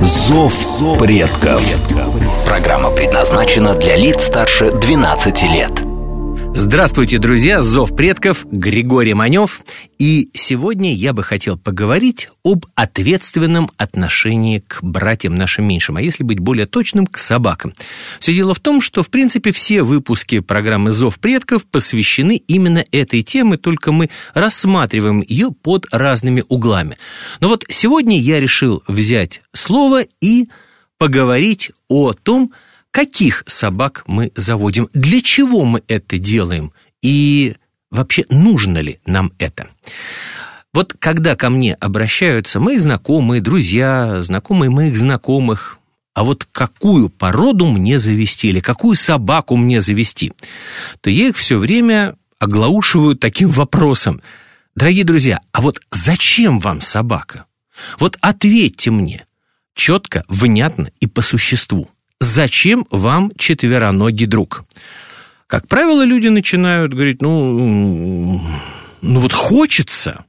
«Зов предков». Программа предназначена для лиц старше 12 лет. Здравствуйте, друзья! Зов предков, Григорий Манев. И сегодня я бы хотел поговорить об ответственном отношении к братьям нашим меньшим, а если быть более точным, к собакам. Все дело в том, что, в принципе, все выпуски программы «Зов предков» посвящены именно этой теме, только мы рассматриваем ее под разными углами. Но вот сегодня я решил взять слово и поговорить о том, каких собак мы заводим, для чего мы это делаем и вообще нужно ли нам это. Вот когда ко мне обращаются мои знакомые, друзья, знакомые моих знакомых, а вот какую породу мне завести или какую собаку мне завести, то я их все время оглаушиваю таким вопросом. Дорогие друзья, а вот зачем вам собака? Вот ответьте мне четко, внятно и по существу. Зачем вам четвероногий друг? Как правило, люди начинают говорить, ну, ну вот хочется.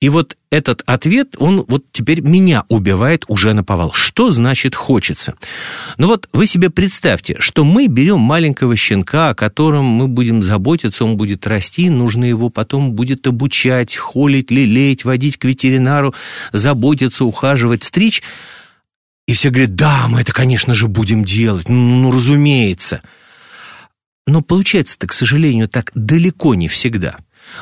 И вот этот ответ, он вот теперь меня убивает уже на повал. Что значит хочется? Ну вот вы себе представьте, что мы берем маленького щенка, о котором мы будем заботиться, он будет расти, нужно его потом будет обучать, холить, лелеять, водить к ветеринару, заботиться, ухаживать, стричь. И все говорят, да, мы это, конечно же, будем делать, ну, ну разумеется. Но получается-то, к сожалению, так далеко не всегда.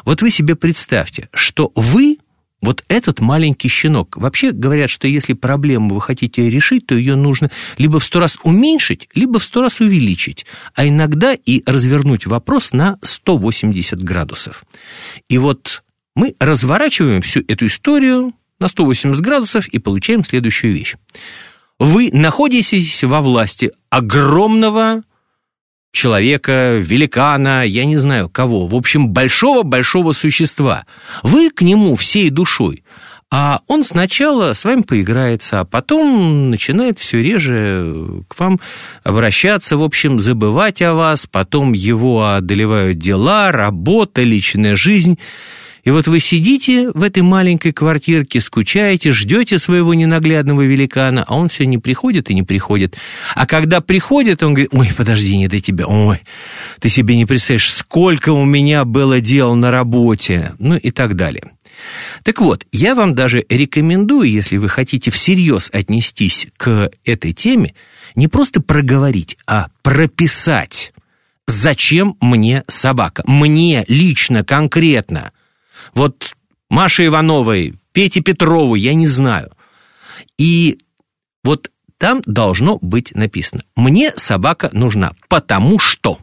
Вот вы себе представьте, что вы, вот этот маленький щенок, вообще говорят, что если проблему вы хотите решить, то ее нужно либо в сто раз уменьшить, либо в сто раз увеличить, а иногда и развернуть вопрос на 180 градусов. И вот мы разворачиваем всю эту историю на 180 градусов и получаем следующую вещь вы находитесь во власти огромного человека, великана, я не знаю кого, в общем, большого-большого существа. Вы к нему всей душой, а он сначала с вами поиграется, а потом начинает все реже к вам обращаться, в общем, забывать о вас, потом его одолевают дела, работа, личная жизнь – и вот вы сидите в этой маленькой квартирке, скучаете, ждете своего ненаглядного великана, а он все не приходит и не приходит. А когда приходит, он говорит, ой, подожди, не до тебя, ой, ты себе не представляешь, сколько у меня было дел на работе, ну и так далее. Так вот, я вам даже рекомендую, если вы хотите всерьез отнестись к этой теме, не просто проговорить, а прописать. Зачем мне собака? Мне лично, конкретно. Вот Маше Ивановой, Пете Петрову, я не знаю. И вот там должно быть написано «Мне собака нужна, потому что».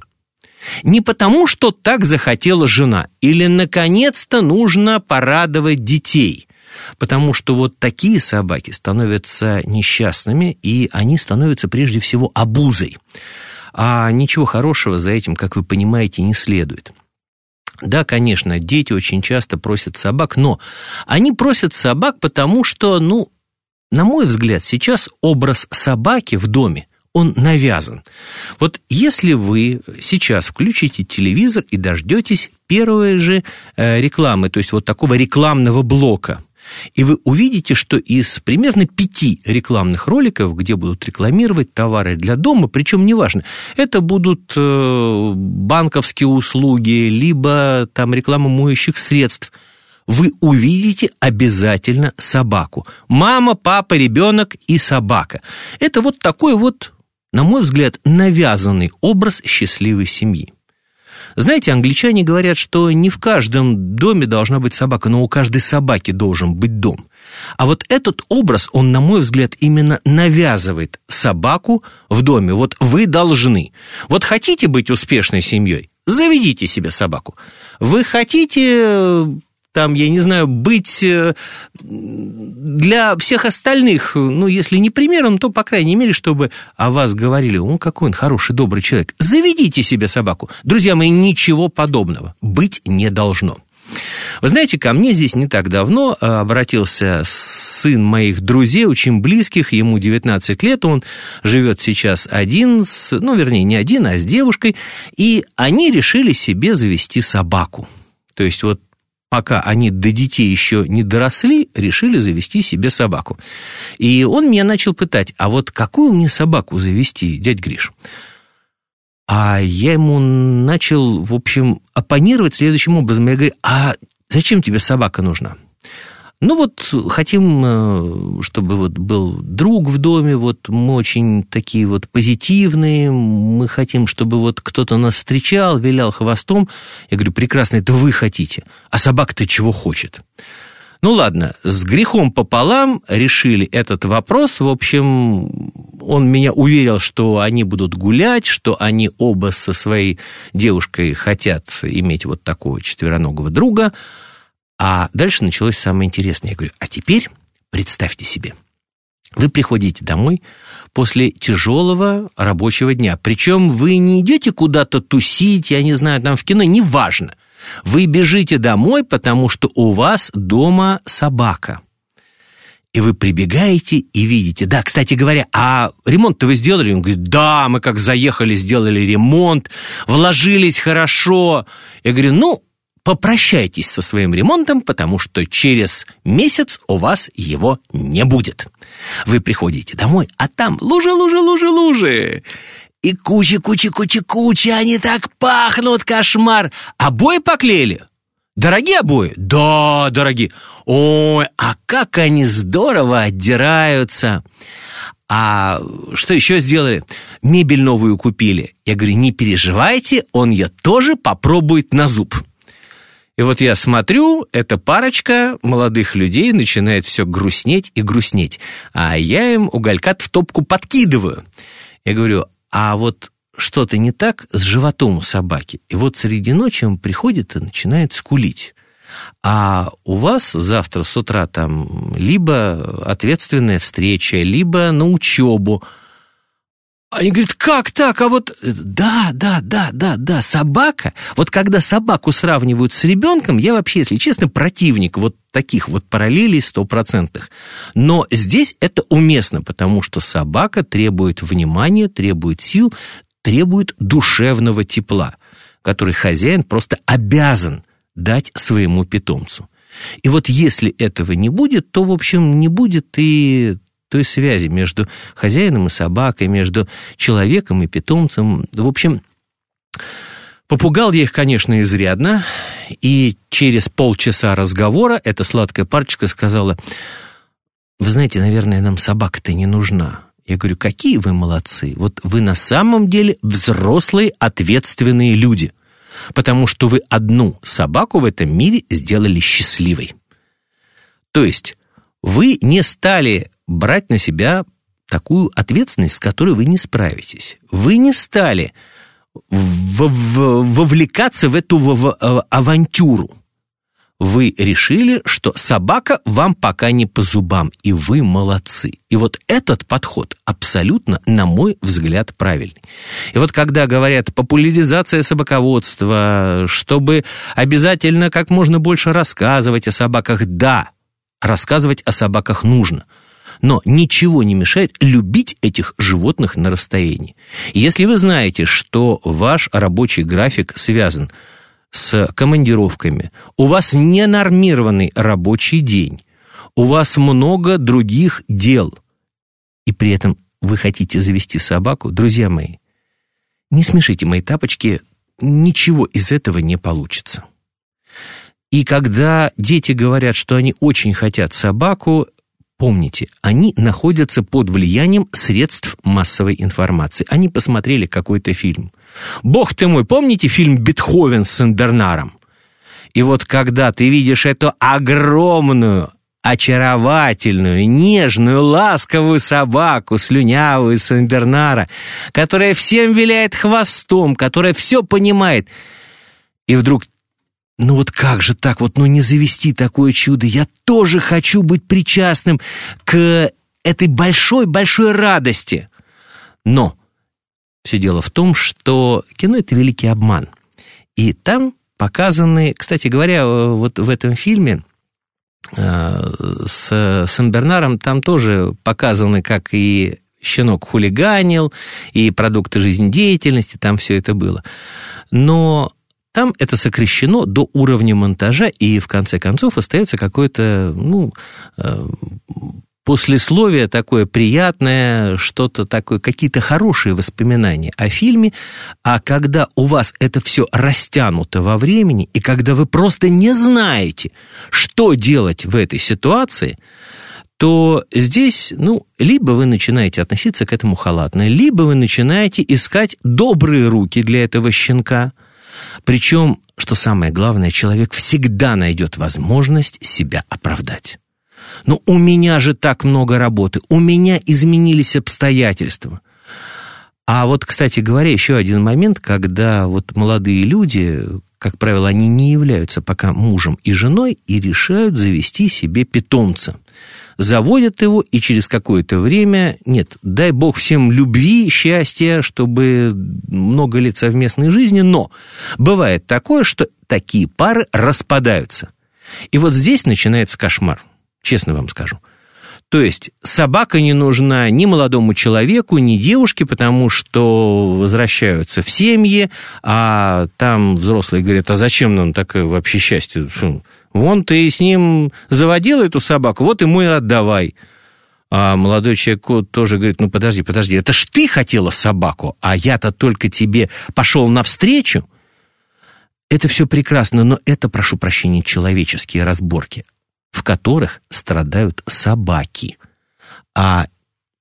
Не потому, что так захотела жена, или, наконец-то, нужно порадовать детей – потому что вот такие собаки становятся несчастными, и они становятся прежде всего обузой. А ничего хорошего за этим, как вы понимаете, не следует. Да, конечно, дети очень часто просят собак, но они просят собак, потому что, ну, на мой взгляд, сейчас образ собаки в доме, он навязан. Вот если вы сейчас включите телевизор и дождетесь первой же э, рекламы, то есть вот такого рекламного блока – и вы увидите, что из примерно пяти рекламных роликов, где будут рекламировать товары для дома, причем неважно, это будут э, банковские услуги, либо там реклама моющих средств, вы увидите обязательно собаку. Мама, папа, ребенок и собака. Это вот такой вот, на мой взгляд, навязанный образ счастливой семьи. Знаете, англичане говорят, что не в каждом доме должна быть собака, но у каждой собаки должен быть дом. А вот этот образ, он, на мой взгляд, именно навязывает собаку в доме. Вот вы должны. Вот хотите быть успешной семьей? Заведите себе собаку. Вы хотите там, я не знаю, быть э, для всех остальных, ну, если не примером, то, по крайней мере, чтобы о вас говорили, он какой он хороший, добрый человек. Заведите себе собаку. Друзья мои, ничего подобного быть не должно. Вы знаете, ко мне здесь не так давно э, обратился сын моих друзей, очень близких, ему 19 лет, он живет сейчас один, с, ну, вернее, не один, а с девушкой, и они решили себе завести собаку. То есть вот пока они до детей еще не доросли, решили завести себе собаку. И он меня начал пытать, а вот какую мне собаку завести, дядь Гриш? А я ему начал, в общем, оппонировать следующим образом. Я говорю, а зачем тебе собака нужна? Ну вот хотим, э, чтобы вот был друг в доме, вот мы очень такие вот позитивные, мы хотим, чтобы вот кто-то нас встречал, вилял хвостом. Я говорю, прекрасно, это вы хотите, а собака-то чего хочет? Ну ладно, с грехом пополам решили этот вопрос. В общем, он меня уверил, что они будут гулять, что они оба со своей девушкой хотят иметь вот такого четвероногого друга – а дальше началось самое интересное. Я говорю, а теперь представьте себе, вы приходите домой после тяжелого рабочего дня. Причем вы не идете куда-то тусить, я не знаю, там в кино, неважно. Вы бежите домой, потому что у вас дома собака. И вы прибегаете и видите. Да, кстати говоря, а ремонт-то вы сделали? Он говорит, да, мы как заехали, сделали ремонт, вложились хорошо. Я говорю, ну, попрощайтесь со своим ремонтом, потому что через месяц у вас его не будет. Вы приходите домой, а там лужи, лужи, лужи, лужи. И куча, куча, куча, куча, они так пахнут, кошмар. Обои поклеили? Дорогие обои? Да, дорогие. Ой, а как они здорово отдираются. А что еще сделали? Мебель новую купили. Я говорю, не переживайте, он ее тоже попробует на зуб. И вот я смотрю, эта парочка молодых людей начинает все грустнеть и грустнеть. А я им уголька в топку подкидываю. Я говорю, а вот что-то не так с животом у собаки. И вот среди ночи он приходит и начинает скулить. А у вас завтра с утра там либо ответственная встреча, либо на учебу – они говорят, как так? А вот да, да, да, да, да, собака. Вот когда собаку сравнивают с ребенком, я вообще, если честно, противник вот таких вот параллелей стопроцентных. Но здесь это уместно, потому что собака требует внимания, требует сил, требует душевного тепла, который хозяин просто обязан дать своему питомцу. И вот если этого не будет, то, в общем, не будет и той связи между хозяином и собакой, между человеком и питомцем. В общем, попугал я их, конечно, изрядно, и через полчаса разговора эта сладкая парочка сказала, вы знаете, наверное, нам собака-то не нужна. Я говорю, какие вы молодцы. Вот вы на самом деле взрослые, ответственные люди. Потому что вы одну собаку в этом мире сделали счастливой. То есть вы не стали брать на себя такую ответственность, с которой вы не справитесь. Вы не стали вовлекаться в эту э, авантюру. Вы решили, что собака вам пока не по зубам, и вы молодцы. И вот этот подход абсолютно, на мой взгляд, правильный. И вот когда говорят популяризация собаководства, чтобы обязательно как можно больше рассказывать о собаках, да, рассказывать о собаках нужно – но ничего не мешает любить этих животных на расстоянии. Если вы знаете, что ваш рабочий график связан с командировками, у вас ненормированный рабочий день, у вас много других дел, и при этом вы хотите завести собаку, друзья мои, не смешите мои тапочки, ничего из этого не получится. И когда дети говорят, что они очень хотят собаку, Помните, они находятся под влиянием средств массовой информации. Они посмотрели какой-то фильм. Бог ты мой, помните фильм «Бетховен» с Сен-Бернаром? И вот когда ты видишь эту огромную, очаровательную, нежную, ласковую собаку, слюнявую Сен-Бернара, которая всем виляет хвостом, которая все понимает, и вдруг ну вот как же так, вот ну не завести такое чудо, я тоже хочу быть причастным к этой большой-большой радости. Но все дело в том, что кино — это великий обман. И там показаны, кстати говоря, вот в этом фильме э, с Сен-Бернаром там тоже показаны, как и щенок хулиганил, и продукты жизнедеятельности, там все это было. Но там это сокращено до уровня монтажа, и в конце концов остается какое-то, ну, э, послесловие такое приятное, что-то такое, какие-то хорошие воспоминания о фильме, а когда у вас это все растянуто во времени, и когда вы просто не знаете, что делать в этой ситуации, то здесь, ну, либо вы начинаете относиться к этому халатно, либо вы начинаете искать добрые руки для этого щенка – причем, что самое главное, человек всегда найдет возможность себя оправдать. Но «Ну, у меня же так много работы, у меня изменились обстоятельства. А вот, кстати говоря, еще один момент, когда вот молодые люди, как правило, они не являются пока мужем и женой и решают завести себе питомца заводят его, и через какое-то время, нет, дай бог всем любви, счастья, чтобы много лет совместной жизни, но бывает такое, что такие пары распадаются. И вот здесь начинается кошмар, честно вам скажу. То есть собака не нужна ни молодому человеку, ни девушке, потому что возвращаются в семьи, а там взрослые говорят, а зачем нам такое вообще счастье? Вон ты с ним заводил эту собаку, вот ему и отдавай. А молодой человек тоже говорит, ну подожди, подожди, это ж ты хотела собаку, а я-то только тебе пошел навстречу. Это все прекрасно, но это, прошу прощения, человеческие разборки, в которых страдают собаки. А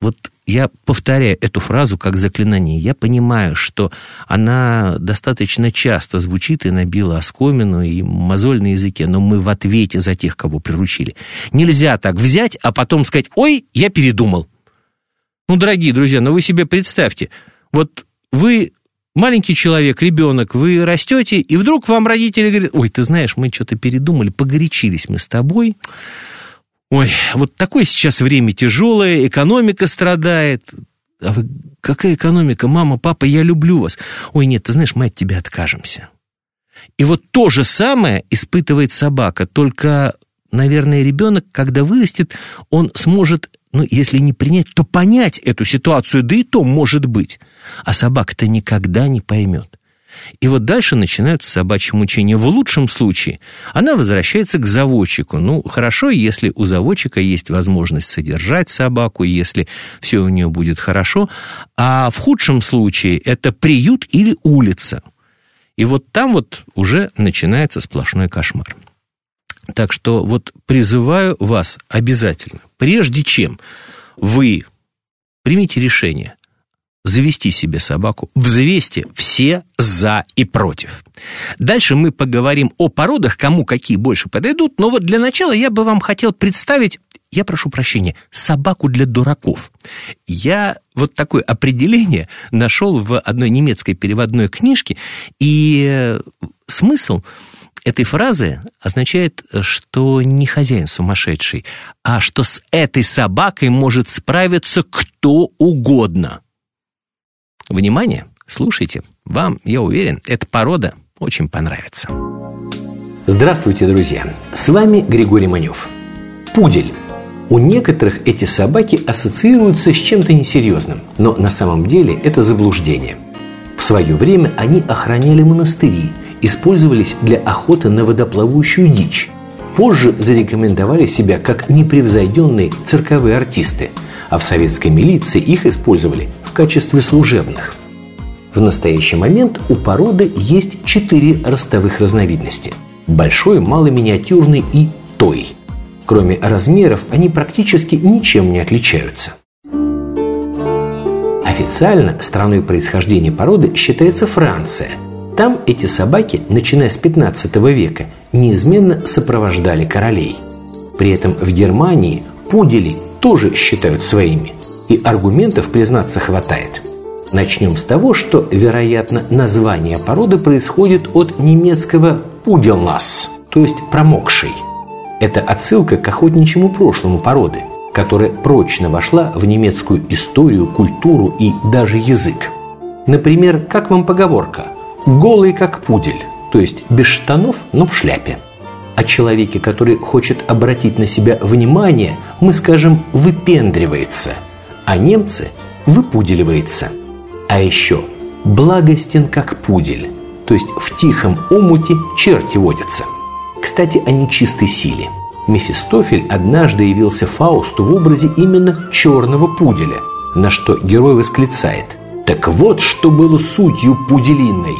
вот я повторяю эту фразу как заклинание. Я понимаю, что она достаточно часто звучит и набила оскомину, и мозоль на языке, но мы в ответе за тех, кого приручили. Нельзя так взять, а потом сказать, ой, я передумал. Ну, дорогие друзья, ну вы себе представьте, вот вы маленький человек, ребенок, вы растете, и вдруг вам родители говорят, ой, ты знаешь, мы что-то передумали, погорячились мы с тобой, Ой, вот такое сейчас время тяжелое, экономика страдает. А вы, какая экономика? Мама, папа, я люблю вас. Ой, нет, ты знаешь, мы от тебя откажемся. И вот то же самое испытывает собака, только, наверное, ребенок, когда вырастет, он сможет, ну, если не принять, то понять эту ситуацию, да и то может быть. А собака-то никогда не поймет. И вот дальше начинаются собачьи мучения. В лучшем случае она возвращается к заводчику. Ну, хорошо, если у заводчика есть возможность содержать собаку, если все у нее будет хорошо. А в худшем случае это приют или улица. И вот там вот уже начинается сплошной кошмар. Так что вот призываю вас обязательно, прежде чем вы примите решение завести себе собаку, взвесьте все за и против. Дальше мы поговорим о породах, кому какие больше подойдут, но вот для начала я бы вам хотел представить я прошу прощения, собаку для дураков. Я вот такое определение нашел в одной немецкой переводной книжке, и смысл этой фразы означает, что не хозяин сумасшедший, а что с этой собакой может справиться кто угодно. Внимание, слушайте, вам, я уверен, эта порода очень понравится. Здравствуйте, друзья! С вами Григорий Манев. Пудель. У некоторых эти собаки ассоциируются с чем-то несерьезным, но на самом деле это заблуждение. В свое время они охраняли монастыри, использовались для охоты на водоплавающую дичь. Позже зарекомендовали себя как непревзойденные цирковые артисты, а в советской милиции их использовали качестве служебных. В настоящий момент у породы есть четыре ростовых разновидности – большой, малый, миниатюрный и той. Кроме размеров, они практически ничем не отличаются. Официально страной происхождения породы считается Франция. Там эти собаки, начиная с 15 века, неизменно сопровождали королей. При этом в Германии пудели тоже считают своими и аргументов, признаться, хватает. Начнем с того, что, вероятно, название породы происходит от немецкого «пуделнас», то есть «промокший». Это отсылка к охотничьему прошлому породы, которая прочно вошла в немецкую историю, культуру и даже язык. Например, как вам поговорка «голый как пудель», то есть без штанов, но в шляпе. О человеке, который хочет обратить на себя внимание, мы скажем «выпендривается», а немцы «выпуделивается». А еще «благостен как пудель», то есть в тихом омуте черти водятся. Кстати, о нечистой силе. Мефистофель однажды явился Фаусту в образе именно черного пуделя, на что герой восклицает «Так вот, что было сутью пуделиной!»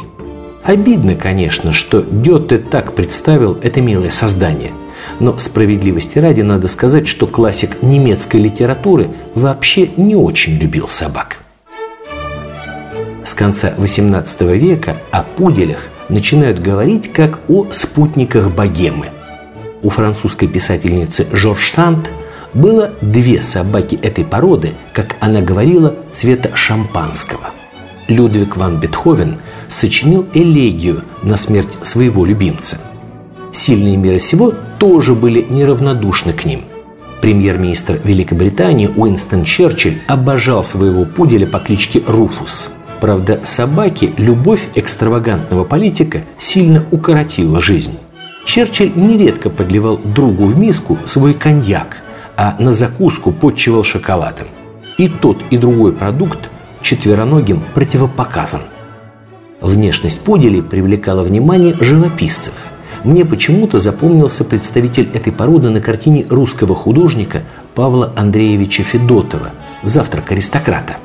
Обидно, конечно, что Гёте так представил это милое создание. Но справедливости ради надо сказать, что классик немецкой литературы вообще не очень любил собак. С конца XVIII века о пуделях начинают говорить как о спутниках богемы. У французской писательницы Жорж Санд было две собаки этой породы, как она говорила, цвета шампанского – Людвиг ван Бетховен сочинил элегию на смерть своего любимца. Сильные мира сего тоже были неравнодушны к ним. Премьер-министр Великобритании Уинстон Черчилль обожал своего пуделя по кличке Руфус. Правда, собаке любовь экстравагантного политика сильно укоротила жизнь. Черчилль нередко подливал другу в миску свой коньяк, а на закуску подчивал шоколадом. И тот, и другой продукт четвероногим противопоказан. Внешность поделей привлекала внимание живописцев. Мне почему-то запомнился представитель этой породы на картине русского художника Павла Андреевича Федотова «Завтрак аристократа».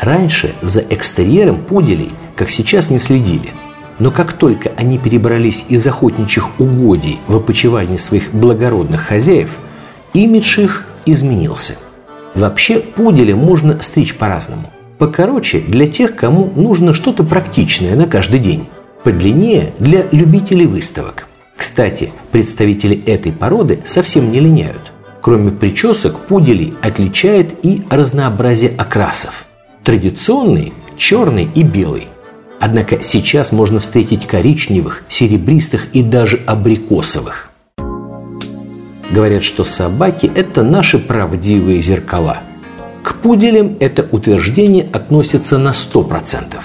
Раньше за экстерьером поделей, как сейчас, не следили. Но как только они перебрались из охотничьих угодий в опочивальни своих благородных хозяев, имидж их изменился – Вообще пуделя можно стричь по-разному. Покороче для тех, кому нужно что-то практичное на каждый день. Подлиннее для любителей выставок. Кстати, представители этой породы совсем не линяют. Кроме причесок, пуделей отличает и разнообразие окрасов. Традиционный – черный и белый. Однако сейчас можно встретить коричневых, серебристых и даже абрикосовых – Говорят, что собаки – это наши правдивые зеркала. К пуделям это утверждение относится на 100%.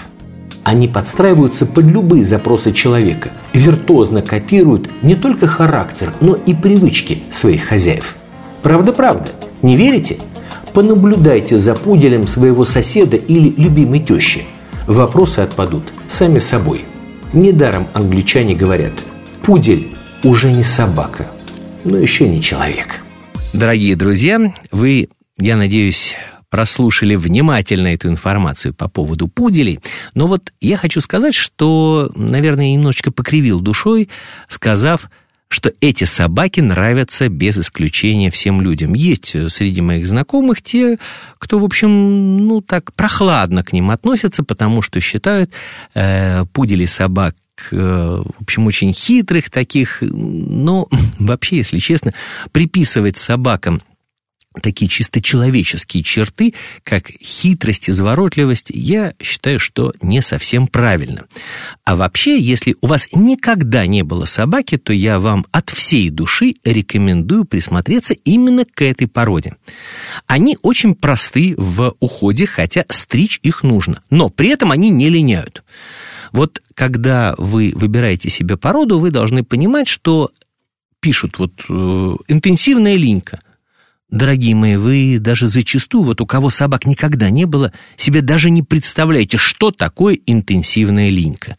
Они подстраиваются под любые запросы человека, виртуозно копируют не только характер, но и привычки своих хозяев. Правда-правда, не верите? Понаблюдайте за пуделем своего соседа или любимой тещи. Вопросы отпадут сами собой. Недаром англичане говорят, пудель уже не собака – но еще не человек. Дорогие друзья, вы, я надеюсь, прослушали внимательно эту информацию по поводу пуделей. Но вот я хочу сказать, что, наверное, немножечко покривил душой, сказав, что эти собаки нравятся без исключения всем людям. Есть среди моих знакомых те, кто, в общем, ну так прохладно к ним относятся, потому что считают э, пудели собак Э, в общем, очень хитрых таких, но вообще, если честно, приписывать собакам такие чисто человеческие черты, как хитрость, изворотливость, я считаю, что не совсем правильно. А вообще, если у вас никогда не было собаки, то я вам от всей души рекомендую присмотреться именно к этой породе. Они очень просты в уходе, хотя стричь их нужно, но при этом они не линяют. Вот когда вы выбираете себе породу, вы должны понимать, что пишут вот э, интенсивная линька. Дорогие мои, вы даже зачастую, вот у кого собак никогда не было, себе даже не представляете, что такое интенсивная линька.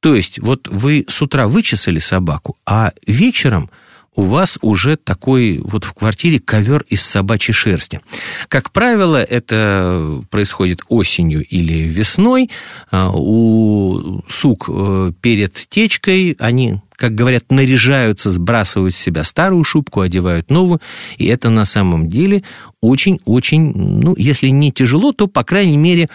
То есть вот вы с утра вычесали собаку, а вечером – у вас уже такой вот в квартире ковер из собачьей шерсти. Как правило, это происходит осенью или весной. А, у сук э, перед течкой они как говорят, наряжаются, сбрасывают с себя старую шубку, одевают новую. И это на самом деле очень-очень, ну, если не тяжело, то, по крайней мере,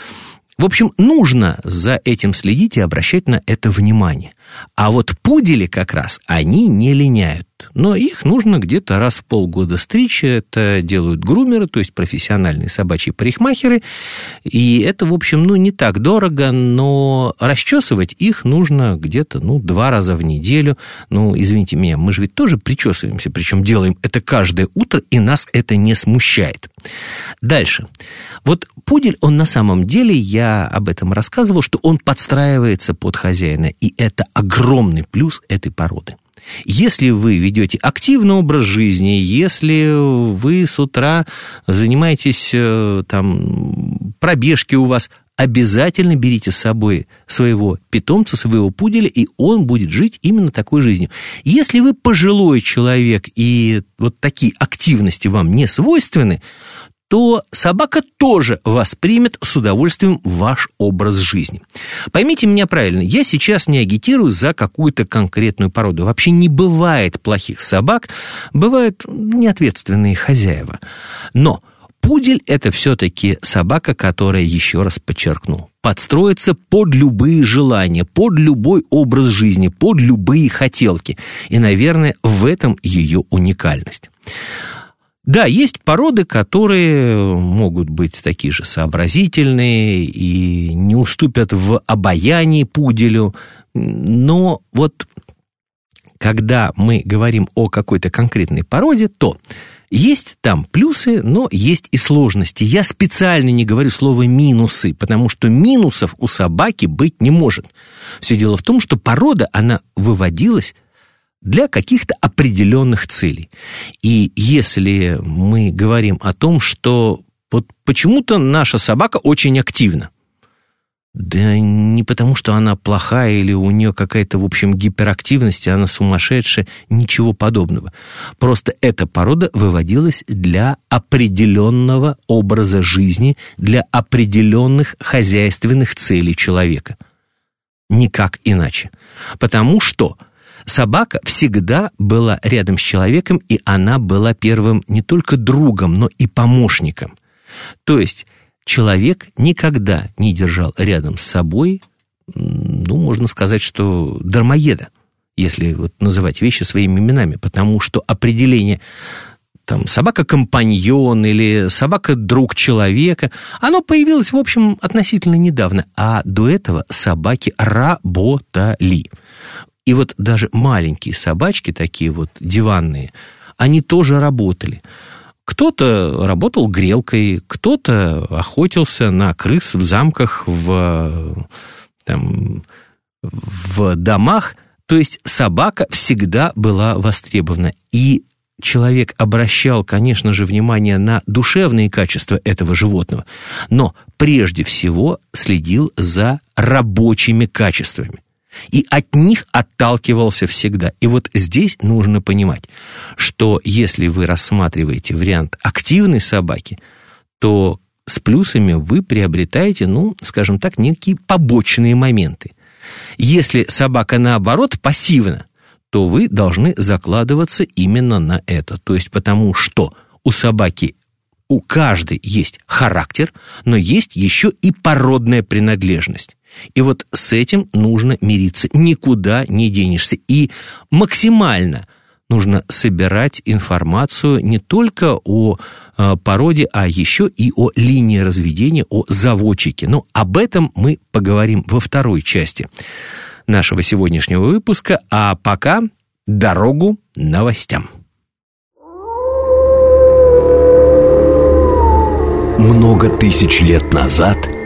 в общем, нужно за этим следить и обращать на это внимание. А вот пудели как раз, они не линяют. Но их нужно где-то раз в полгода стричь. Это делают грумеры, то есть профессиональные собачьи парикмахеры. И это, в общем, ну, не так дорого, но расчесывать их нужно где-то, ну, два раза в неделю. Ну, извините меня, мы же ведь тоже причесываемся, причем делаем это каждое утро, и нас это не смущает. Дальше. Вот пудель, он на самом деле, я об этом рассказывал, что он подстраивается под хозяина, и это огромный плюс этой породы. Если вы ведете активный образ жизни, если вы с утра занимаетесь э, там пробежки у вас, обязательно берите с собой своего питомца, своего пуделя, и он будет жить именно такой жизнью. Если вы пожилой человек, и вот такие активности вам не свойственны, то собака тоже воспримет с удовольствием ваш образ жизни. Поймите меня правильно, я сейчас не агитирую за какую-то конкретную породу. Вообще не бывает плохих собак, бывают неответственные хозяева. Но пудель – это все-таки собака, которая, еще раз подчеркну, подстроится под любые желания, под любой образ жизни, под любые хотелки. И, наверное, в этом ее уникальность. Да, есть породы, которые могут быть такие же сообразительные и не уступят в обаянии пуделю, но вот когда мы говорим о какой-то конкретной породе, то есть там плюсы, но есть и сложности. Я специально не говорю слово «минусы», потому что минусов у собаки быть не может. Все дело в том, что порода, она выводилась для каких-то определенных целей. И если мы говорим о том, что вот почему-то наша собака очень активна, да не потому, что она плохая или у нее какая-то, в общем, гиперактивность, она сумасшедшая, ничего подобного. Просто эта порода выводилась для определенного образа жизни, для определенных хозяйственных целей человека. Никак иначе. Потому что Собака всегда была рядом с человеком, и она была первым не только другом, но и помощником. То есть человек никогда не держал рядом с собой, ну, можно сказать, что дармоеда, если вот называть вещи своими именами, потому что определение там, собака-компаньон или собака-друг человека, оно появилось, в общем, относительно недавно, а до этого собаки работали. И вот даже маленькие собачки, такие вот диванные, они тоже работали. Кто-то работал грелкой, кто-то охотился на крыс в замках, в, там, в домах. То есть собака всегда была востребована. И человек обращал, конечно же, внимание на душевные качества этого животного, но прежде всего следил за рабочими качествами и от них отталкивался всегда. И вот здесь нужно понимать, что если вы рассматриваете вариант активной собаки, то с плюсами вы приобретаете, ну, скажем так, некие побочные моменты. Если собака, наоборот, пассивна, то вы должны закладываться именно на это. То есть потому что у собаки у каждой есть характер, но есть еще и породная принадлежность. И вот с этим нужно мириться. Никуда не денешься. И максимально нужно собирать информацию не только о э, породе, а еще и о линии разведения, о заводчике. Но об этом мы поговорим во второй части нашего сегодняшнего выпуска. А пока дорогу новостям. Много тысяч лет назад –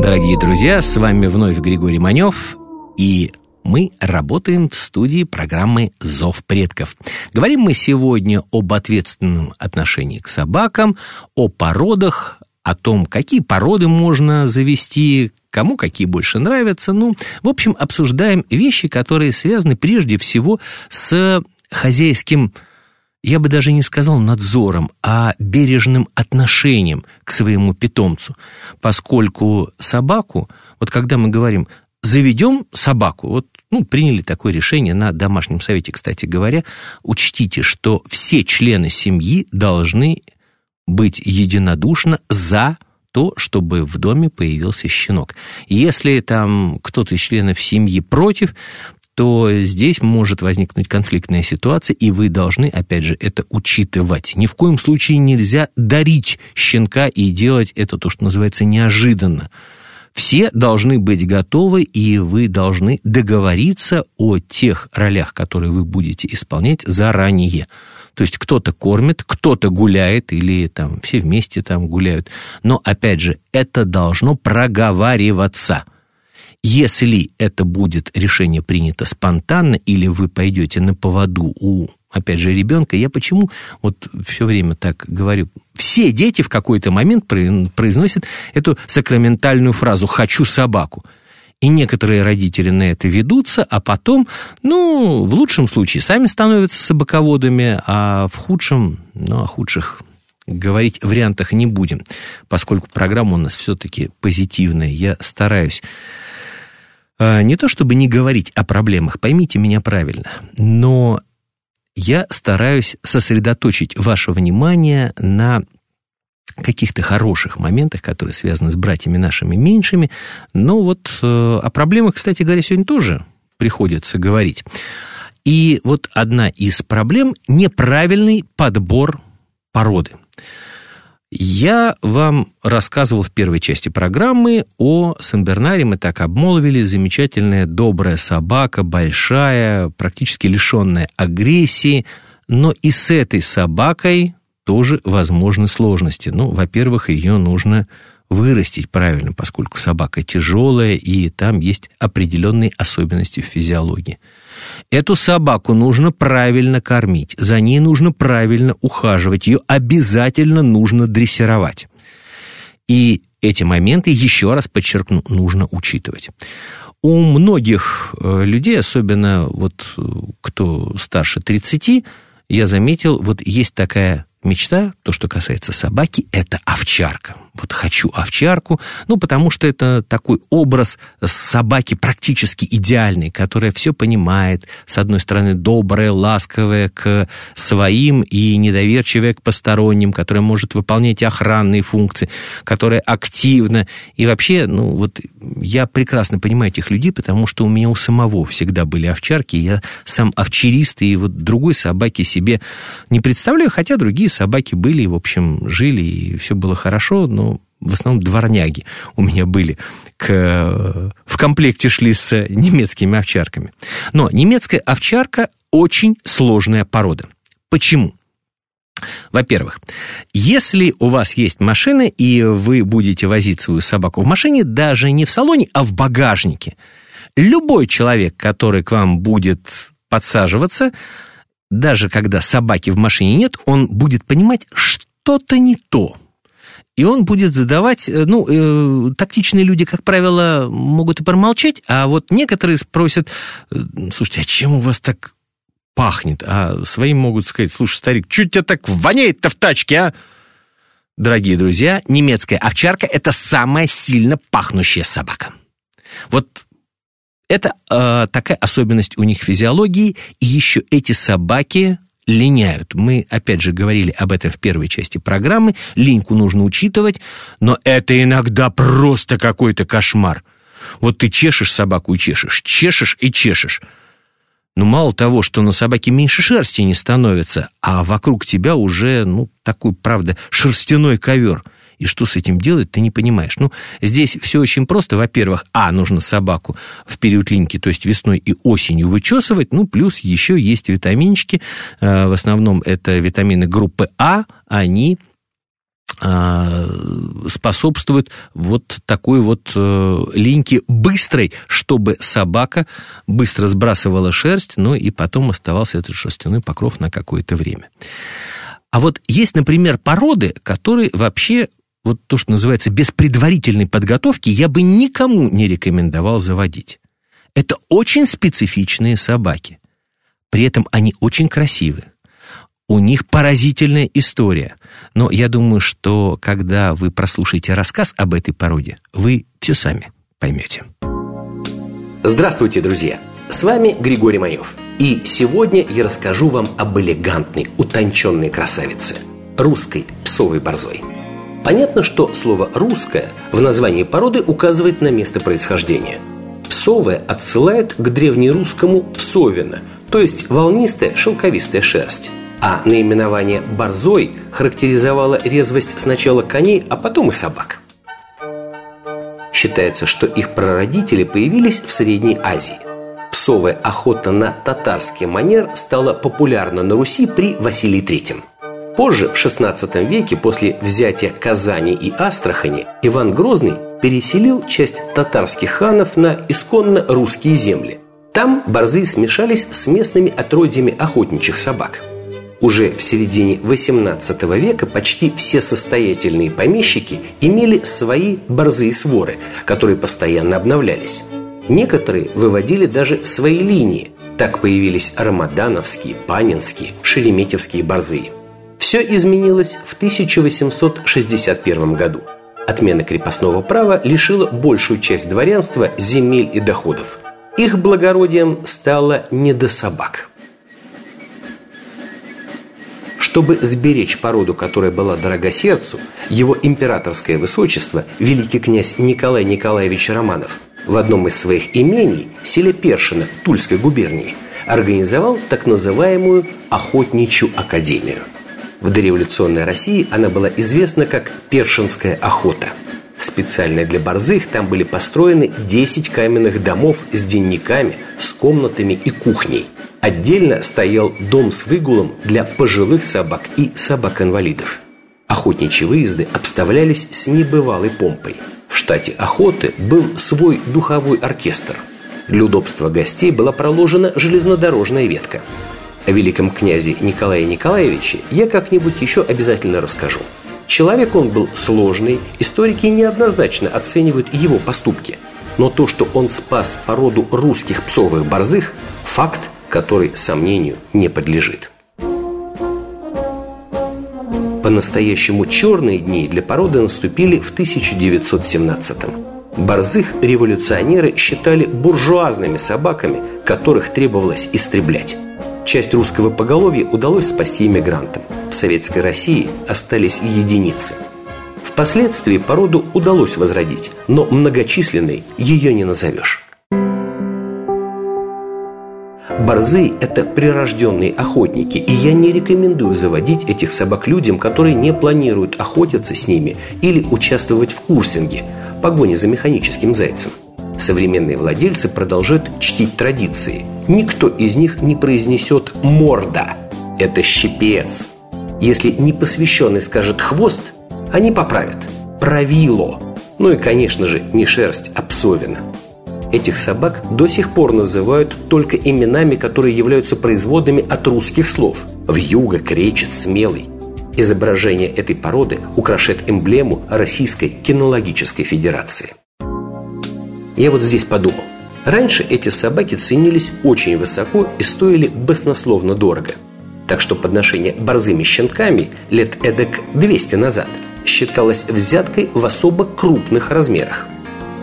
Дорогие друзья, с вами вновь Григорий Манев, и мы работаем в студии программы «Зов предков». Говорим мы сегодня об ответственном отношении к собакам, о породах, о том, какие породы можно завести, кому какие больше нравятся. Ну, в общем, обсуждаем вещи, которые связаны прежде всего с хозяйским, я бы даже не сказал надзором, а бережным отношением к своему питомцу. Поскольку собаку, вот когда мы говорим, заведем собаку, вот ну, приняли такое решение на домашнем совете, кстати говоря, учтите, что все члены семьи должны быть единодушно за то, чтобы в доме появился щенок. Если там кто-то из членов семьи против, то здесь может возникнуть конфликтная ситуация, и вы должны, опять же, это учитывать. Ни в коем случае нельзя дарить щенка и делать это то, что называется, неожиданно. Все должны быть готовы, и вы должны договориться о тех ролях, которые вы будете исполнять заранее. То есть кто-то кормит, кто-то гуляет, или там все вместе там гуляют. Но, опять же, это должно проговариваться – если это будет решение принято спонтанно, или вы пойдете на поводу у, опять же, ребенка, я почему вот все время так говорю, все дети в какой-то момент произносят эту сакраментальную фразу «хочу собаку». И некоторые родители на это ведутся, а потом, ну, в лучшем случае сами становятся собаководами, а в худшем, ну, о худших говорить вариантах не будем, поскольку программа у нас все-таки позитивная. Я стараюсь не то чтобы не говорить о проблемах, поймите меня правильно, но я стараюсь сосредоточить ваше внимание на каких-то хороших моментах, которые связаны с братьями нашими меньшими. Но вот э, о проблемах, кстати говоря, сегодня тоже приходится говорить. И вот одна из проблем – неправильный подбор породы – я вам рассказывал в первой части программы о Сен-Бернаре. Мы так обмолвили. Замечательная, добрая собака, большая, практически лишенная агрессии. Но и с этой собакой тоже возможны сложности. Ну, во-первых, ее нужно вырастить правильно, поскольку собака тяжелая, и там есть определенные особенности в физиологии. Эту собаку нужно правильно кормить, за ней нужно правильно ухаживать, ее обязательно нужно дрессировать. И эти моменты, еще раз подчеркну, нужно учитывать. У многих э, людей, особенно вот э, кто старше 30, я заметил, вот есть такая мечта, то, что касается собаки, это овчарка вот хочу овчарку, ну, потому что это такой образ собаки практически идеальный, которая все понимает, с одной стороны, добрая, ласковая к своим и недоверчивая к посторонним, которая может выполнять охранные функции, которая активна. И вообще, ну, вот я прекрасно понимаю этих людей, потому что у меня у самого всегда были овчарки, я сам овчарист, и вот другой собаки себе не представляю, хотя другие собаки были, и, в общем, жили, и все было хорошо, но в основном дворняги у меня были, к, в комплекте шли с немецкими овчарками. Но немецкая овчарка очень сложная порода. Почему? Во-первых, если у вас есть машина, и вы будете возить свою собаку в машине, даже не в салоне, а в багажнике, любой человек, который к вам будет подсаживаться, даже когда собаки в машине нет, он будет понимать, что-то не то – и он будет задавать, э, ну, э, тактичные люди, как правило, могут и промолчать, а вот некоторые спросят, э, слушайте, а чем у вас так пахнет? А своим могут сказать, слушай, старик, что тебя так воняет-то в тачке, а? Дорогие друзья, немецкая овчарка – это самая сильно пахнущая собака. Вот это э, такая особенность у них физиологии, и еще эти собаки линяют. Мы, опять же, говорили об этом в первой части программы. Линьку нужно учитывать, но это иногда просто какой-то кошмар. Вот ты чешешь собаку и чешешь, чешешь и чешешь. Ну, мало того, что на собаке меньше шерсти не становится, а вокруг тебя уже, ну, такой, правда, шерстяной ковер – и что с этим делать, ты не понимаешь. Ну, здесь все очень просто. Во-первых, а, нужно собаку в период линьки, то есть весной и осенью вычесывать, ну, плюс еще есть витаминчики, э, в основном это витамины группы А, они э, способствуют вот такой вот э, линьке быстрой, чтобы собака быстро сбрасывала шерсть, ну и потом оставался этот шерстяной покров на какое-то время. А вот есть, например, породы, которые вообще вот то, что называется без предварительной подготовки, я бы никому не рекомендовал заводить. Это очень специфичные собаки. При этом они очень красивы. У них поразительная история. Но я думаю, что когда вы прослушаете рассказ об этой породе, вы все сами поймете. Здравствуйте, друзья! С вами Григорий Маев. И сегодня я расскажу вам об элегантной, утонченной красавице – русской псовой борзой. Понятно, что слово «русское» в названии породы указывает на место происхождения. Псовая отсылает к древнерусскому «псовина», то есть волнистая шелковистая шерсть. А наименование «борзой» характеризовало резвость сначала коней, а потом и собак. Считается, что их прародители появились в Средней Азии. Псовая охота на татарский манер стала популярна на Руси при Василии III. Позже, в XVI веке, после взятия Казани и Астрахани, Иван Грозный переселил часть татарских ханов на исконно русские земли. Там борзы смешались с местными отродьями охотничьих собак. Уже в середине XVIII века почти все состоятельные помещики имели свои борзые своры, которые постоянно обновлялись. Некоторые выводили даже свои линии. Так появились рамадановские, панинские, шереметьевские борзые. Все изменилось в 1861 году. Отмена крепостного права лишила большую часть дворянства земель и доходов. Их благородием стало не до собак. Чтобы сберечь породу, которая была дорога сердцу, его императорское высочество, великий князь Николай Николаевич Романов, в одном из своих имений, селе Першино, Тульской губернии, организовал так называемую «Охотничью академию». В дореволюционной России она была известна как Першинская охота. Специально для борзых там были построены 10 каменных домов с денниками, с комнатами и кухней. Отдельно стоял дом с выгулом для пожилых собак и собак-инвалидов. Охотничьи выезды обставлялись с небывалой помпой. В штате охоты был свой духовой оркестр. Для удобства гостей была проложена железнодорожная ветка – о великом князе Николае Николаевиче я как-нибудь еще обязательно расскажу. Человек он был сложный, историки неоднозначно оценивают его поступки. Но то, что он спас породу русских псовых борзых – факт, который сомнению не подлежит. По-настоящему черные дни для породы наступили в 1917-м. Борзых революционеры считали буржуазными собаками, которых требовалось истреблять. Часть русского поголовья удалось спасти иммигрантам. В Советской России остались единицы. Впоследствии породу удалось возродить, но многочисленной ее не назовешь. Борзы – это прирожденные охотники, и я не рекомендую заводить этих собак людям, которые не планируют охотиться с ними или участвовать в курсинге – погоне за механическим зайцем – Современные владельцы продолжают чтить традиции. Никто из них не произнесет «морда». Это щипец. Если непосвященный скажет «хвост», они поправят «правило». Ну и, конечно же, не шерсть, а псовина. Этих собак до сих пор называют только именами, которые являются производными от русских слов. Вьюга, кречет, смелый. Изображение этой породы украшает эмблему Российской кинологической федерации. Я вот здесь подумал. Раньше эти собаки ценились очень высоко и стоили баснословно дорого. Так что подношение борзыми щенками лет эдак 200 назад считалось взяткой в особо крупных размерах.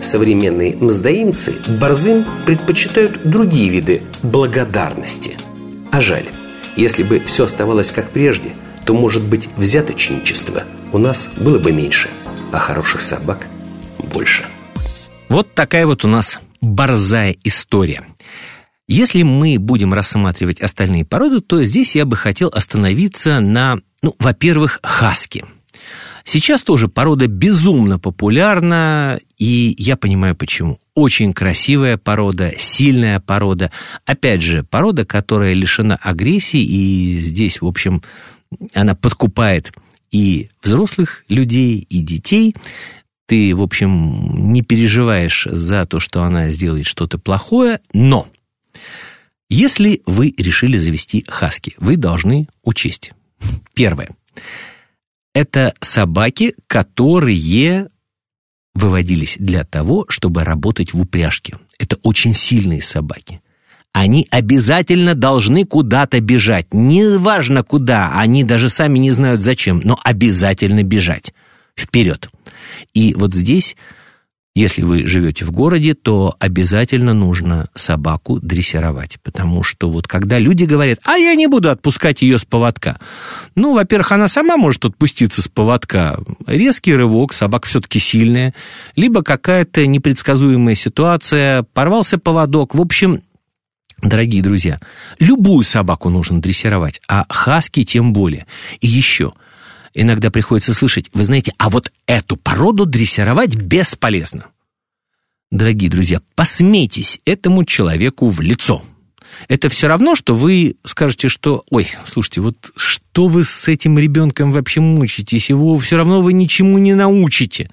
Современные мздоимцы борзым предпочитают другие виды благодарности. А жаль, если бы все оставалось как прежде, то, может быть, взяточничество у нас было бы меньше, а хороших собак больше. Вот такая вот у нас борзая история. Если мы будем рассматривать остальные породы, то здесь я бы хотел остановиться на, ну, во-первых, хаски. Сейчас тоже порода безумно популярна, и я понимаю почему. Очень красивая порода, сильная порода. Опять же, порода, которая лишена агрессии, и здесь, в общем, она подкупает и взрослых людей, и детей ты, в общем, не переживаешь за то, что она сделает что-то плохое, но если вы решили завести хаски, вы должны учесть. Первое. Это собаки, которые выводились для того, чтобы работать в упряжке. Это очень сильные собаки. они обязательно должны куда-то бежать. Неважно куда, они даже сами не знают зачем, но обязательно бежать. Вперед. И вот здесь если вы живете в городе, то обязательно нужно собаку дрессировать, потому что вот когда люди говорят, а я не буду отпускать ее с поводка. Ну, во-первых, она сама может отпуститься с поводка. Резкий рывок, собака все-таки сильная, либо какая-то непредсказуемая ситуация, порвался поводок. В общем, Дорогие друзья, любую собаку нужно дрессировать, а хаски тем более. И еще – иногда приходится слышать, вы знаете, а вот эту породу дрессировать бесполезно. Дорогие друзья, посмейтесь этому человеку в лицо. Это все равно, что вы скажете, что, ой, слушайте, вот что вы с этим ребенком вообще мучитесь, его все равно вы ничему не научите.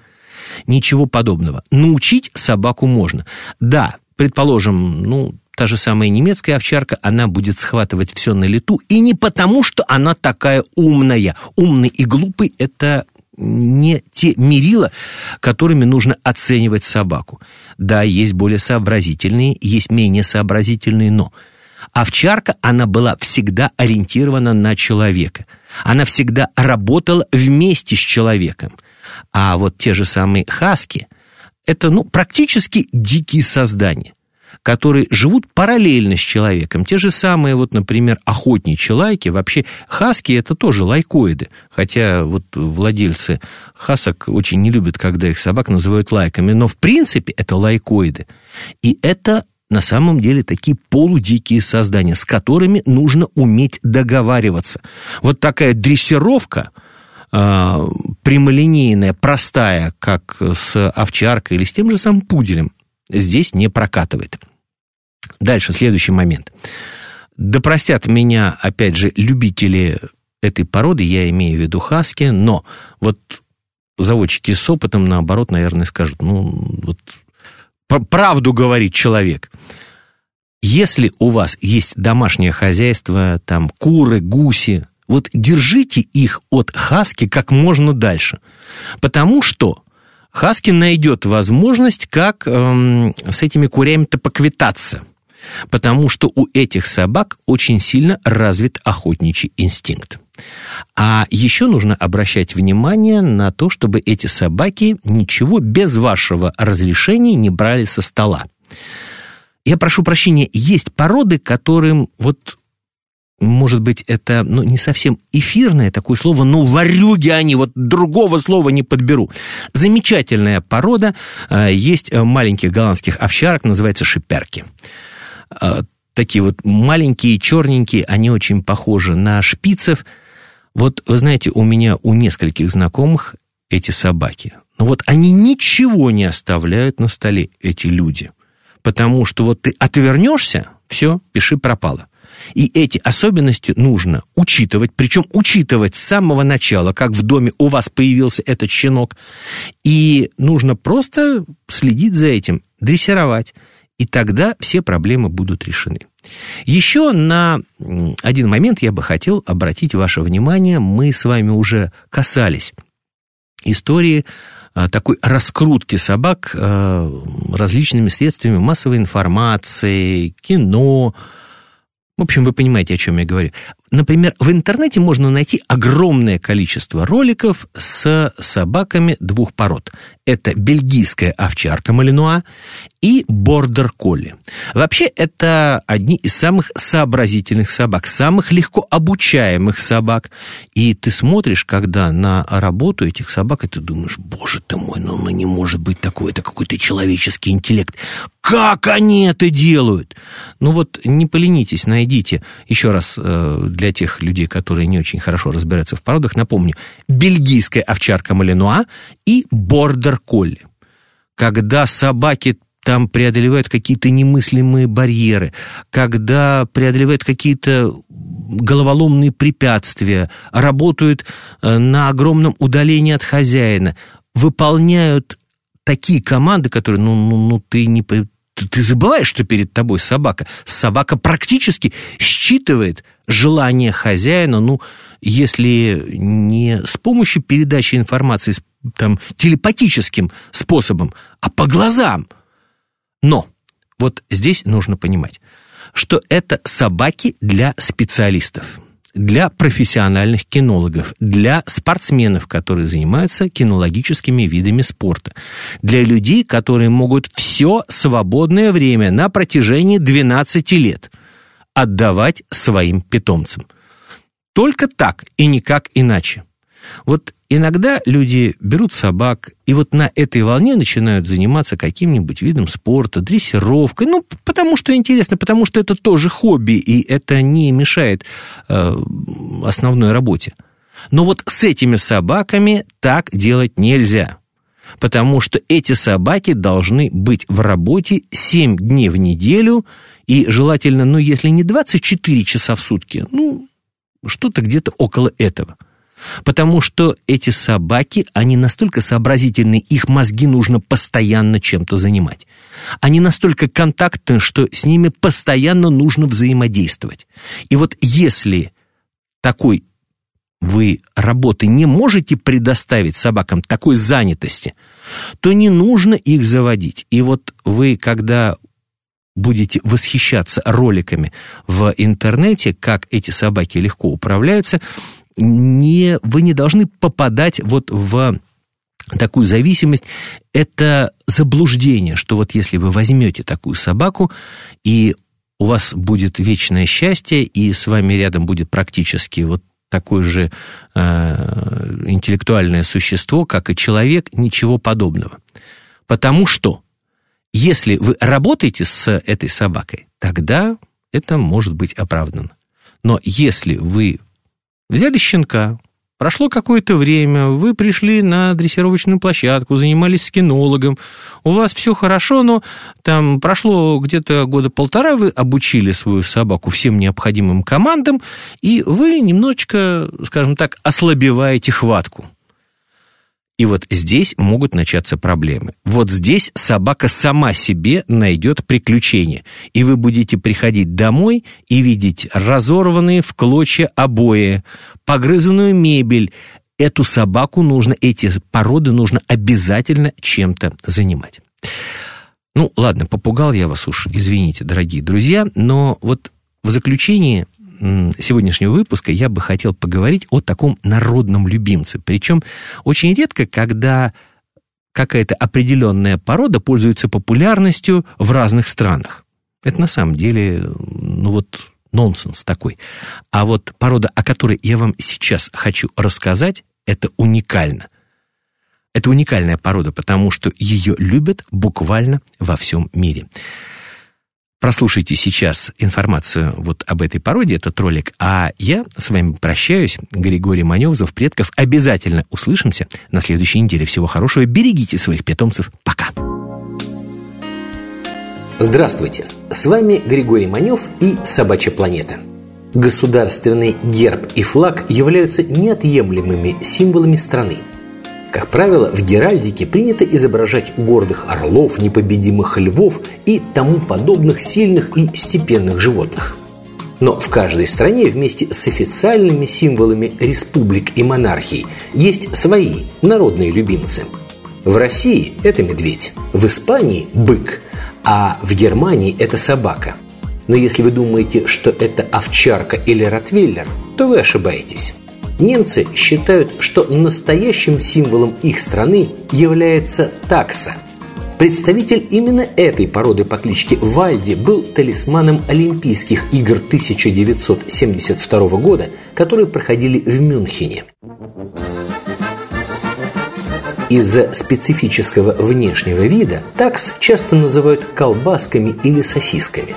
Ничего подобного. Научить собаку можно. Да, предположим, ну, та же самая немецкая овчарка, она будет схватывать все на лету, и не потому, что она такая умная. Умный и глупый – это не те мерила, которыми нужно оценивать собаку. Да, есть более сообразительные, есть менее сообразительные, но овчарка, она была всегда ориентирована на человека. Она всегда работала вместе с человеком. А вот те же самые хаски – это ну, практически дикие создания – которые живут параллельно с человеком. Те же самые, вот, например, охотничьи лайки. Вообще, хаски – это тоже лайкоиды. Хотя вот владельцы хасок очень не любят, когда их собак называют лайками. Но, в принципе, это лайкоиды. И это на самом деле такие полудикие создания, с которыми нужно уметь договариваться. Вот такая дрессировка э, прямолинейная, простая, как с овчаркой или с тем же самым пуделем, здесь не прокатывает. Дальше, следующий момент. Да простят меня, опять же, любители этой породы, я имею в виду хаски, но вот заводчики с опытом, наоборот, наверное, скажут, ну, вот правду говорит человек. Если у вас есть домашнее хозяйство, там куры, гуси, вот держите их от хаски как можно дальше. Потому что Хаски найдет возможность, как эм, с этими курями-то поквитаться. Потому что у этих собак очень сильно развит охотничий инстинкт. А еще нужно обращать внимание на то, чтобы эти собаки ничего без вашего разрешения не брали со стола. Я прошу прощения, есть породы, которым вот может быть, это ну, не совсем эфирное такое слово, но варюги они, вот другого слова не подберу. Замечательная порода, а, есть э, маленьких голландских овчарок, называется шиперки. А, такие вот маленькие, черненькие, они очень похожи на шпицев. Вот, вы знаете, у меня у нескольких знакомых эти собаки. Но вот они ничего не оставляют на столе, эти люди. Потому что вот ты отвернешься, все, пиши пропало. И эти особенности нужно учитывать, причем учитывать с самого начала, как в доме у вас появился этот щенок. И нужно просто следить за этим, дрессировать. И тогда все проблемы будут решены. Еще на один момент я бы хотел обратить ваше внимание. Мы с вами уже касались истории а, такой раскрутки собак а, различными средствами массовой информации, кино, в общем, вы понимаете, о чем я говорю. Например, в интернете можно найти огромное количество роликов с собаками двух пород. Это бельгийская овчарка Малинуа и бордер-колли. Вообще, это одни из самых сообразительных собак, самых легко обучаемых собак. И ты смотришь, когда на работу этих собак, и ты думаешь, боже ты мой, ну, ну не может быть такое, это какой-то человеческий интеллект. Как они это делают? Ну вот не поленитесь, найдите. Еще раз э, для тех людей, которые не очень хорошо разбираются в породах, напомню. Бельгийская овчарка Малинуа и бордер-колли. Когда собаки там преодолевают какие-то немыслимые барьеры, когда преодолевают какие-то головоломные препятствия, работают э, на огромном удалении от хозяина, выполняют такие команды, которые, ну, ну, ну ты не ты, ты забываешь, что перед тобой собака. Собака практически считывает желание хозяина, ну, если не с помощью передачи информации там, телепатическим способом, а по глазам – но вот здесь нужно понимать, что это собаки для специалистов для профессиональных кинологов, для спортсменов, которые занимаются кинологическими видами спорта, для людей, которые могут все свободное время на протяжении 12 лет отдавать своим питомцам. Только так и никак иначе. Вот иногда люди берут собак и вот на этой волне начинают заниматься каким-нибудь видом спорта, дрессировкой, ну, потому что интересно, потому что это тоже хобби, и это не мешает э, основной работе. Но вот с этими собаками так делать нельзя. Потому что эти собаки должны быть в работе 7 дней в неделю, и желательно, ну, если не 24 часа в сутки, ну, что-то где-то около этого – Потому что эти собаки, они настолько сообразительны, их мозги нужно постоянно чем-то занимать. Они настолько контактны, что с ними постоянно нужно взаимодействовать. И вот если такой вы работы не можете предоставить собакам такой занятости, то не нужно их заводить. И вот вы, когда будете восхищаться роликами в интернете, как эти собаки легко управляются, не, вы не должны попадать вот в такую зависимость, это заблуждение, что вот если вы возьмете такую собаку, и у вас будет вечное счастье, и с вами рядом будет практически вот такое же э, интеллектуальное существо, как и человек, ничего подобного. Потому что если вы работаете с этой собакой, тогда это может быть оправдано. Но если вы Взяли щенка, Прошло какое-то время, вы пришли на дрессировочную площадку, занимались с кинологом, у вас все хорошо, но там прошло где-то года полтора, вы обучили свою собаку всем необходимым командам, и вы немножечко, скажем так, ослабеваете хватку. И вот здесь могут начаться проблемы. Вот здесь собака сама себе найдет приключения. И вы будете приходить домой и видеть разорванные в клочья обои, погрызанную мебель. Эту собаку нужно, эти породы нужно обязательно чем-то занимать. Ну, ладно, попугал я вас уж, извините, дорогие друзья, но вот в заключение сегодняшнего выпуска я бы хотел поговорить о таком народном любимце. Причем очень редко, когда какая-то определенная порода пользуется популярностью в разных странах. Это на самом деле, ну вот, нонсенс такой. А вот порода, о которой я вам сейчас хочу рассказать, это уникально. Это уникальная порода, потому что ее любят буквально во всем мире. Прослушайте сейчас информацию вот об этой породе, этот ролик, а я с вами прощаюсь. Григорий Маневзов, предков. Обязательно услышимся на следующей неделе. Всего хорошего. Берегите своих питомцев. Пока. Здравствуйте. С вами Григорий Манев и «Собачья планета». Государственный герб и флаг являются неотъемлемыми символами страны – как правило, в геральдике принято изображать гордых орлов, непобедимых львов и тому подобных сильных и степенных животных. Но в каждой стране вместе с официальными символами республик и монархий есть свои народные любимцы. В России это медведь, в Испании – бык, а в Германии это собака. Но если вы думаете, что это овчарка или ротвейлер, то вы ошибаетесь. Немцы считают, что настоящим символом их страны является такса. Представитель именно этой породы по кличке Вальди был талисманом Олимпийских игр 1972 года, которые проходили в Мюнхене. Из-за специфического внешнего вида такс часто называют колбасками или сосисками.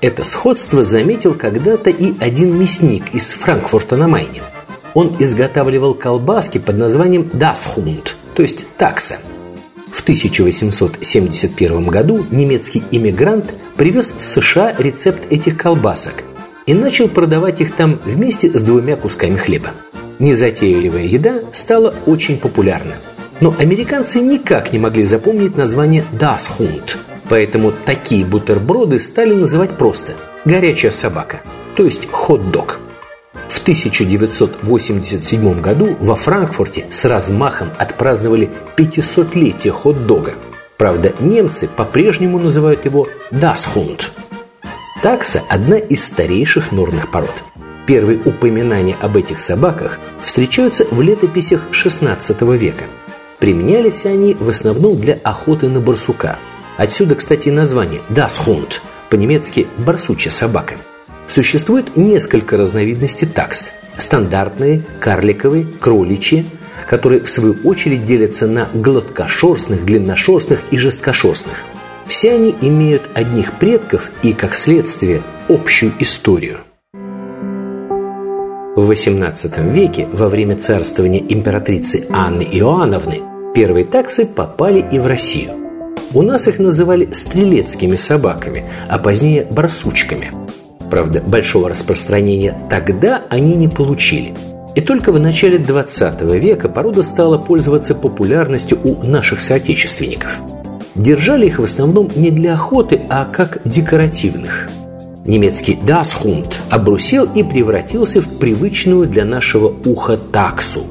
Это сходство заметил когда-то и один мясник из Франкфурта на Майне – он изготавливал колбаски под названием «Дасхунд», то есть «такса». В 1871 году немецкий иммигрант привез в США рецепт этих колбасок и начал продавать их там вместе с двумя кусками хлеба. Незатейливая еда стала очень популярна. Но американцы никак не могли запомнить название «Das Hund», поэтому такие бутерброды стали называть просто «горячая собака», то есть «хот-дог». В 1987 году во Франкфурте с размахом отпраздновали 500-летие хот-дога. Правда, немцы по-прежнему называют его «Das Hund». Такса – одна из старейших норных пород. Первые упоминания об этих собаках встречаются в летописях XVI века. Применялись они в основном для охоты на барсука. Отсюда, кстати, название «Das Hund», по-немецки «барсучья собака». Существует несколько разновидностей такс – стандартные, карликовые, кроличьи, которые в свою очередь делятся на гладкошерстных, длинношерстных и жесткошерстных. Все они имеют одних предков и, как следствие, общую историю. В XVIII веке, во время царствования императрицы Анны Иоанновны, первые таксы попали и в Россию. У нас их называли стрелецкими собаками, а позднее барсучками. Правда, большого распространения тогда они не получили – и только в начале 20 века порода стала пользоваться популярностью у наших соотечественников. Держали их в основном не для охоты, а как декоративных. Немецкий Hund обрусел и превратился в привычную для нашего уха таксу.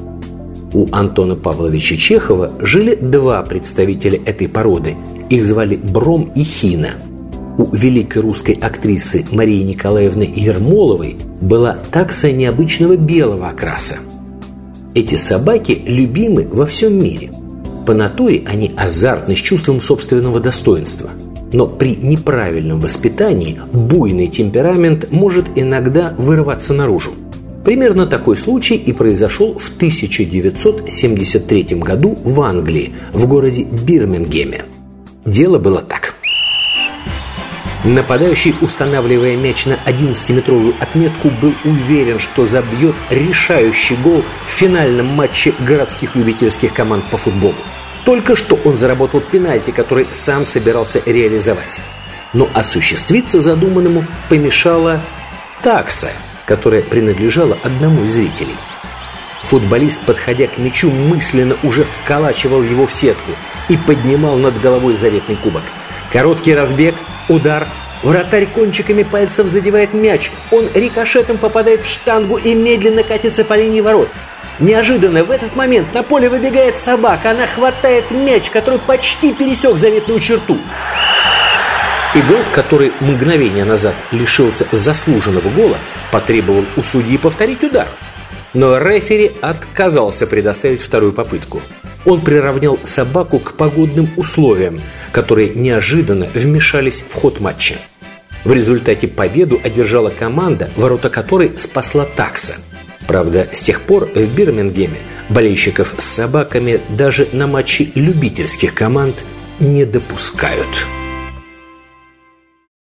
У Антона Павловича Чехова жили два представителя этой породы. Их звали Бром и Хина – у великой русской актрисы Марии Николаевны Ермоловой была такса необычного белого окраса. Эти собаки любимы во всем мире. По натуре они азартны с чувством собственного достоинства. Но при неправильном воспитании буйный темперамент может иногда вырываться наружу. Примерно такой случай и произошел в 1973 году в Англии, в городе Бирмингеме. Дело было так. Нападающий, устанавливая мяч на 11-метровую отметку, был уверен, что забьет решающий гол в финальном матче городских любительских команд по футболу. Только что он заработал пенальти, который сам собирался реализовать. Но осуществиться задуманному помешала такса, которая принадлежала одному из зрителей. Футболист, подходя к мячу, мысленно уже вколачивал его в сетку и поднимал над головой заветный кубок. Короткий разбег – Удар. Вратарь кончиками пальцев задевает мяч. Он рикошетом попадает в штангу и медленно катится по линии ворот. Неожиданно в этот момент на поле выбегает собака. Она хватает мяч, который почти пересек заветную черту. Игрок, который мгновение назад лишился заслуженного гола, потребовал у судьи повторить удар. Но рефери отказался предоставить вторую попытку. Он приравнял собаку к погодным условиям, которые неожиданно вмешались в ход матча. В результате победу одержала команда, ворота которой спасла такса. Правда, с тех пор в Бирмингеме болельщиков с собаками даже на матчи любительских команд не допускают.